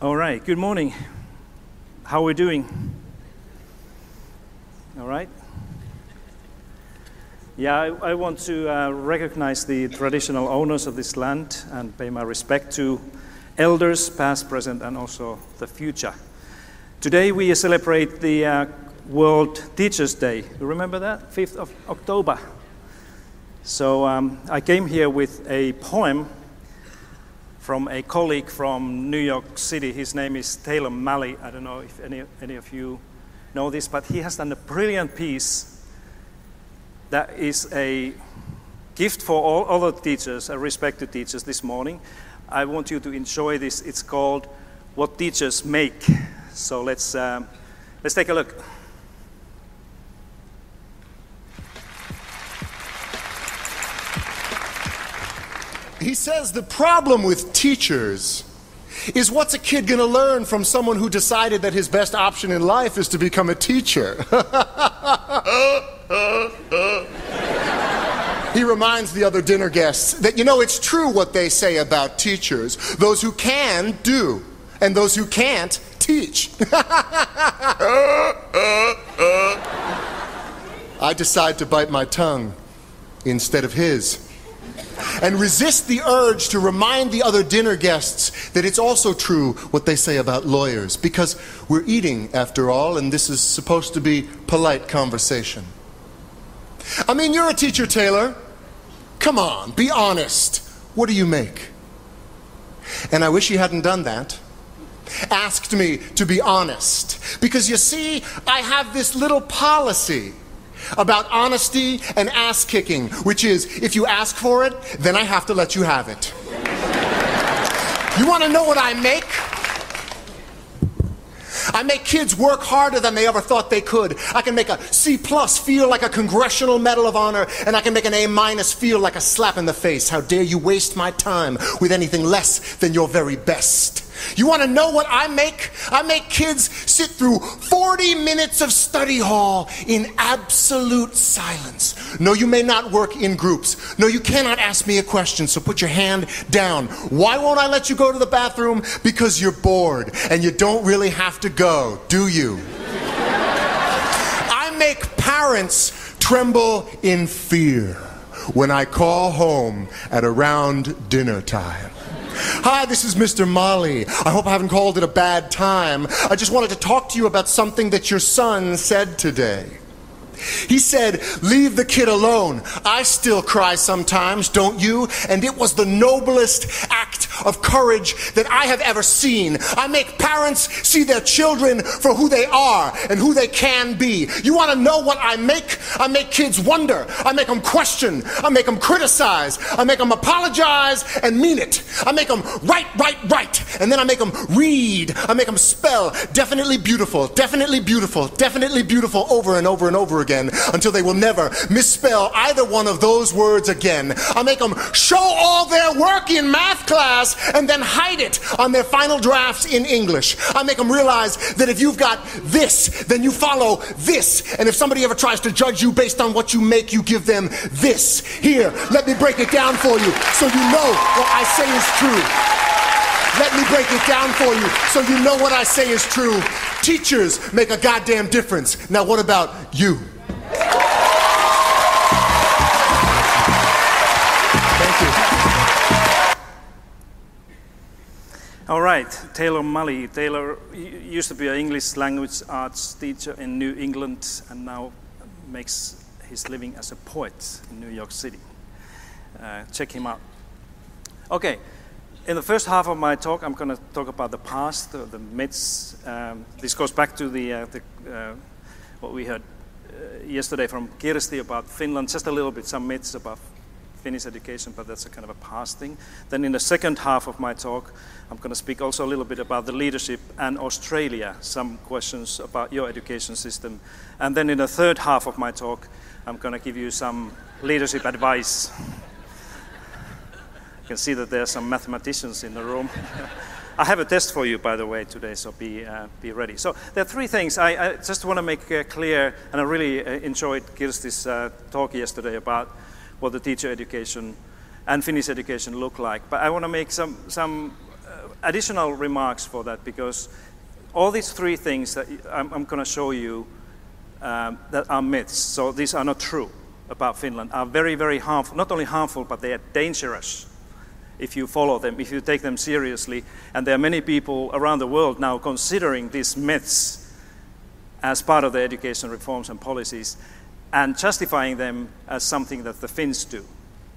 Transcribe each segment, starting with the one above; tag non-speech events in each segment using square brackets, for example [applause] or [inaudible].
All right, good morning. How are we doing? All right. Yeah, I, I want to uh, recognize the traditional owners of this land and pay my respect to elders, past, present, and also the future. Today we celebrate the uh, World Teachers' Day. You remember that? 5th of October. So um, I came here with a poem from a colleague from New York City. His name is Taylor Mali. I don't know if any, any of you know this, but he has done a brilliant piece that is a gift for all other teachers, a respect to teachers this morning. I want you to enjoy this. It's called What Teachers Make. So let's, um, let's take a look. He says the problem with teachers is what's a kid going to learn from someone who decided that his best option in life is to become a teacher? [laughs] he reminds the other dinner guests that, you know, it's true what they say about teachers. Those who can do, and those who can't teach. [laughs] I decide to bite my tongue instead of his and resist the urge to remind the other dinner guests that it's also true what they say about lawyers, because we're eating, after all, and this is supposed to be polite conversation. I mean, you're a teacher, Taylor. Come on, be honest. What do you make? And I wish you hadn't done that. Asked me to be honest. Because you see, I have this little policy about honesty and ass kicking, which is if you ask for it, then I have to let you have it. You want to know what I make? I make kids work harder than they ever thought they could. I can make a C plus feel like a congressional medal of honor, and I can make an A minus feel like a slap in the face. How dare you waste my time with anything less than your very best? You want to know what I make? I make kids sit through 40 minutes of study hall in absolute silence. No, you may not work in groups. No, you cannot ask me a question, so put your hand down. Why won't I let you go to the bathroom? Because you're bored and you don't really have to go, do you? I make parents tremble in fear when I call home at around dinner time. Hi, this is Mr. Mali. I hope I haven't called it a bad time. I just wanted to talk to you about something that your son said today. He said, Leave the kid alone. I still cry sometimes, don't you? And it was the noblest act of courage that I have ever seen. I make parents see their children for who they are and who they can be. You want to know what I make? I make kids wonder. I make them question. I make them criticize. I make them apologize and mean it. I make them write, write, write. And then I make them read. I make them spell definitely beautiful, definitely beautiful, definitely beautiful over and over and over again until they will never misspell either one of those words again. I make them show all their work in math class and then hide it on their final drafts in English. I make them realize that if you've got this, then you follow this. And if somebody ever tries to judge you based on what you make, you give them this. Here, let me break it down for you so you know what I say is true. Let me break it down for you so you know what I say is true. Teachers make a goddamn difference. Now, what about you? Thank you. All right, Taylor Mali. Taylor used to be an English language arts teacher in New England and now makes his living as a poet in New York City. Uh, check him out. Okay, in the first half of my talk, I'm going to talk about the past, the, the myths. Um, this goes back to the, uh, the uh, what we heard uh, yesterday from Kirsti about Finland, just a little bit, some myths about Finnish education, but that's a kind of a past thing. Then in the second half of my talk, I'm going to speak also a little bit about the leadership and Australia, some questions about your education system. And then in the third half of my talk, I'm going to give you some leadership advice. you can see that there are some mathematicians in the room. [laughs] I have a test for you, by the way, today, so be, uh, be ready. So there are three things I, I just want to make uh, clear, and I really uh, enjoyed Kirsti's uh, talk yesterday about what the teacher education and Finnish education look like. But I want to make some, some additional remarks for that because all these three things that I'm, I'm going to show you um, that are myths, so these are not true about Finland, are very, very harmful, not only harmful, but they are dangerous if you follow them, if you take them seriously. And there are many people around the world now considering these myths as part of the education reforms and policies and justifying them as something that the Finns do.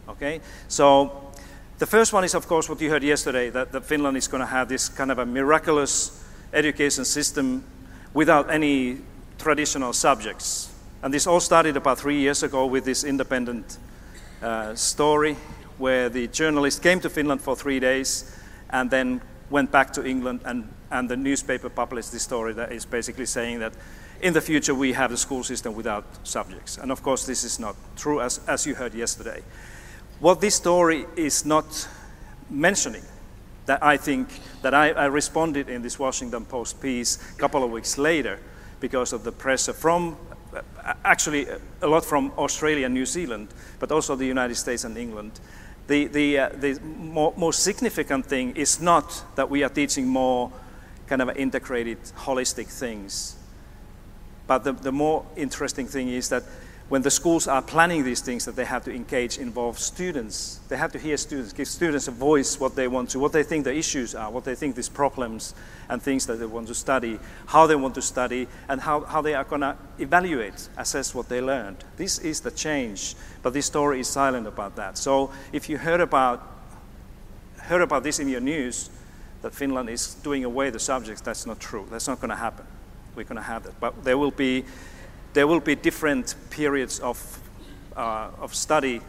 Okay? So the first one is, of course, what you heard yesterday that, that Finland is going to have this kind of a miraculous education system without any traditional subjects. And this all started about three years ago with this independent uh, story where the journalist came to Finland for three days and then went back to England, and, and the newspaper published this story that is basically saying that in the future we have a school system without subjects. And of course, this is not true, as, as you heard yesterday. What this story is not mentioning, that I think that I, I responded in this Washington Post piece a couple of weeks later because of the pressure from actually a lot from Australia and New Zealand, but also the United States and England. The, the, uh, the more, most significant thing is not that we are teaching more kind of integrated, holistic things, but the, the more interesting thing is that when the schools are planning these things that they have to engage, involve students. They have to hear students, give students a voice, what they want to, what they think the issues are, what they think these problems and things that they want to study, how they want to study, and how, how they are going to evaluate, assess what they learned. This is the change, but this story is silent about that. So if you heard about, heard about this in your news, that Finland is doing away the subjects, that's not true. That's not going to happen. We're going to have that. But there will be there will be different periods of, uh, of study,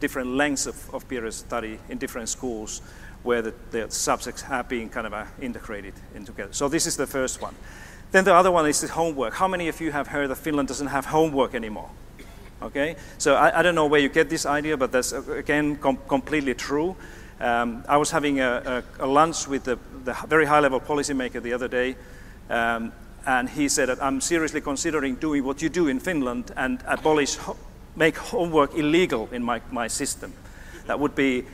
different lengths of, of periods of study in different schools where the, the subjects have been kind of uh, integrated in together. So this is the first one. Then the other one is the homework. How many of you have heard that Finland doesn't have homework anymore? Okay, so I, I don't know where you get this idea, but that's uh, again com completely true. Um, I was having a, a, a lunch with the, the, very high-level policymaker the other day, um, and he said I'm seriously considering doing what you do in Finland and abolish, make homework illegal in my, my system. That would be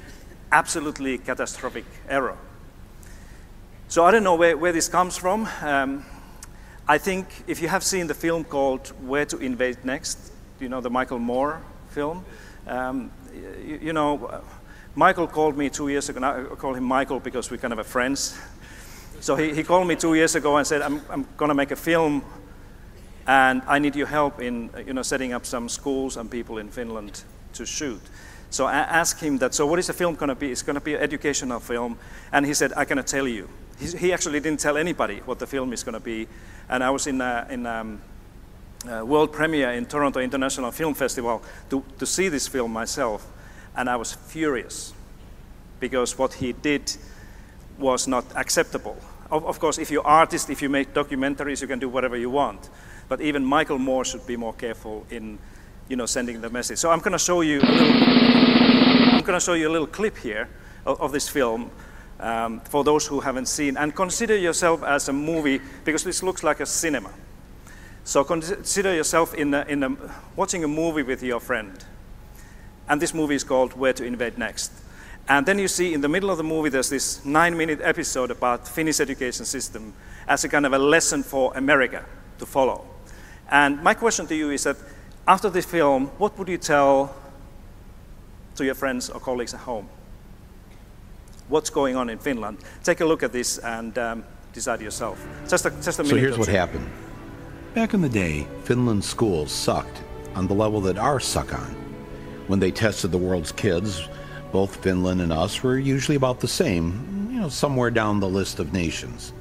absolutely catastrophic error. So I don't know where, where this comes from. Um, I think if you have seen the film called Where to Invade Next, you know the Michael Moore film, um, you, you, know, Michael called me two years ago, I call him Michael because we're kind of friends. So he, he called me two years ago and said, I'm, I'm going to make a film and I need your help in you know, setting up some schools and people in Finland to shoot. So I asked him that, so what is the film going to be? It's going to be an educational film. And he said, I cannot tell you. He, he actually didn't tell anybody what the film is going to be. And I was in, a, in um, a world premiere in Toronto International Film Festival to, to see this film myself. And I was furious because what he did was not acceptable. Of, of course, if you're artist, if you make documentaries, you can do whatever you want. But even Michael Moore should be more careful in, you know, sending the message. So I'm going to show you a little, I'm going to show you a little clip here of, of this film um, for those who haven't seen. And consider yourself as a movie because this looks like a cinema. So consider yourself in, a, in a, watching a movie with your friend. And this movie is called Where to Invade Next. And then you see in the middle of the movie, there's this nine minute episode about Finnish education system as a kind of a lesson for America to follow. And my question to you is that after this film, what would you tell to your friends or colleagues at home? What's going on in Finland? Take a look at this and um, decide yourself. Just a, just a minute. So here's what happened. Back in the day, Finland's schools sucked on the level that ours suck on. When they tested the world's kids, both Finland and us were usually about the same, you know, somewhere down the list of nations.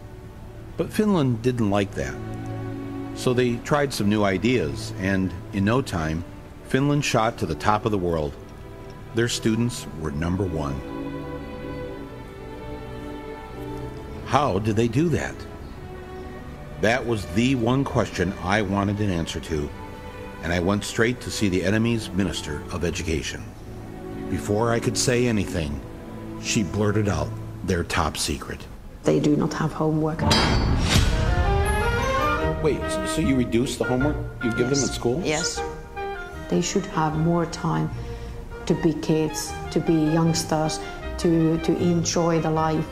But Finland didn't like that. So they tried some new ideas, and in no time, Finland shot to the top of the world. Their students were number one. How did they do that? That was the one question I wanted an answer to, and I went straight to see the enemy's Minister of Education. Before I could say anything, she blurted out their top secret. They do not have homework. Wait, so you reduce the homework you give yes. them at school? Yes. They should have more time to be kids, to be youngsters, to, to enjoy the life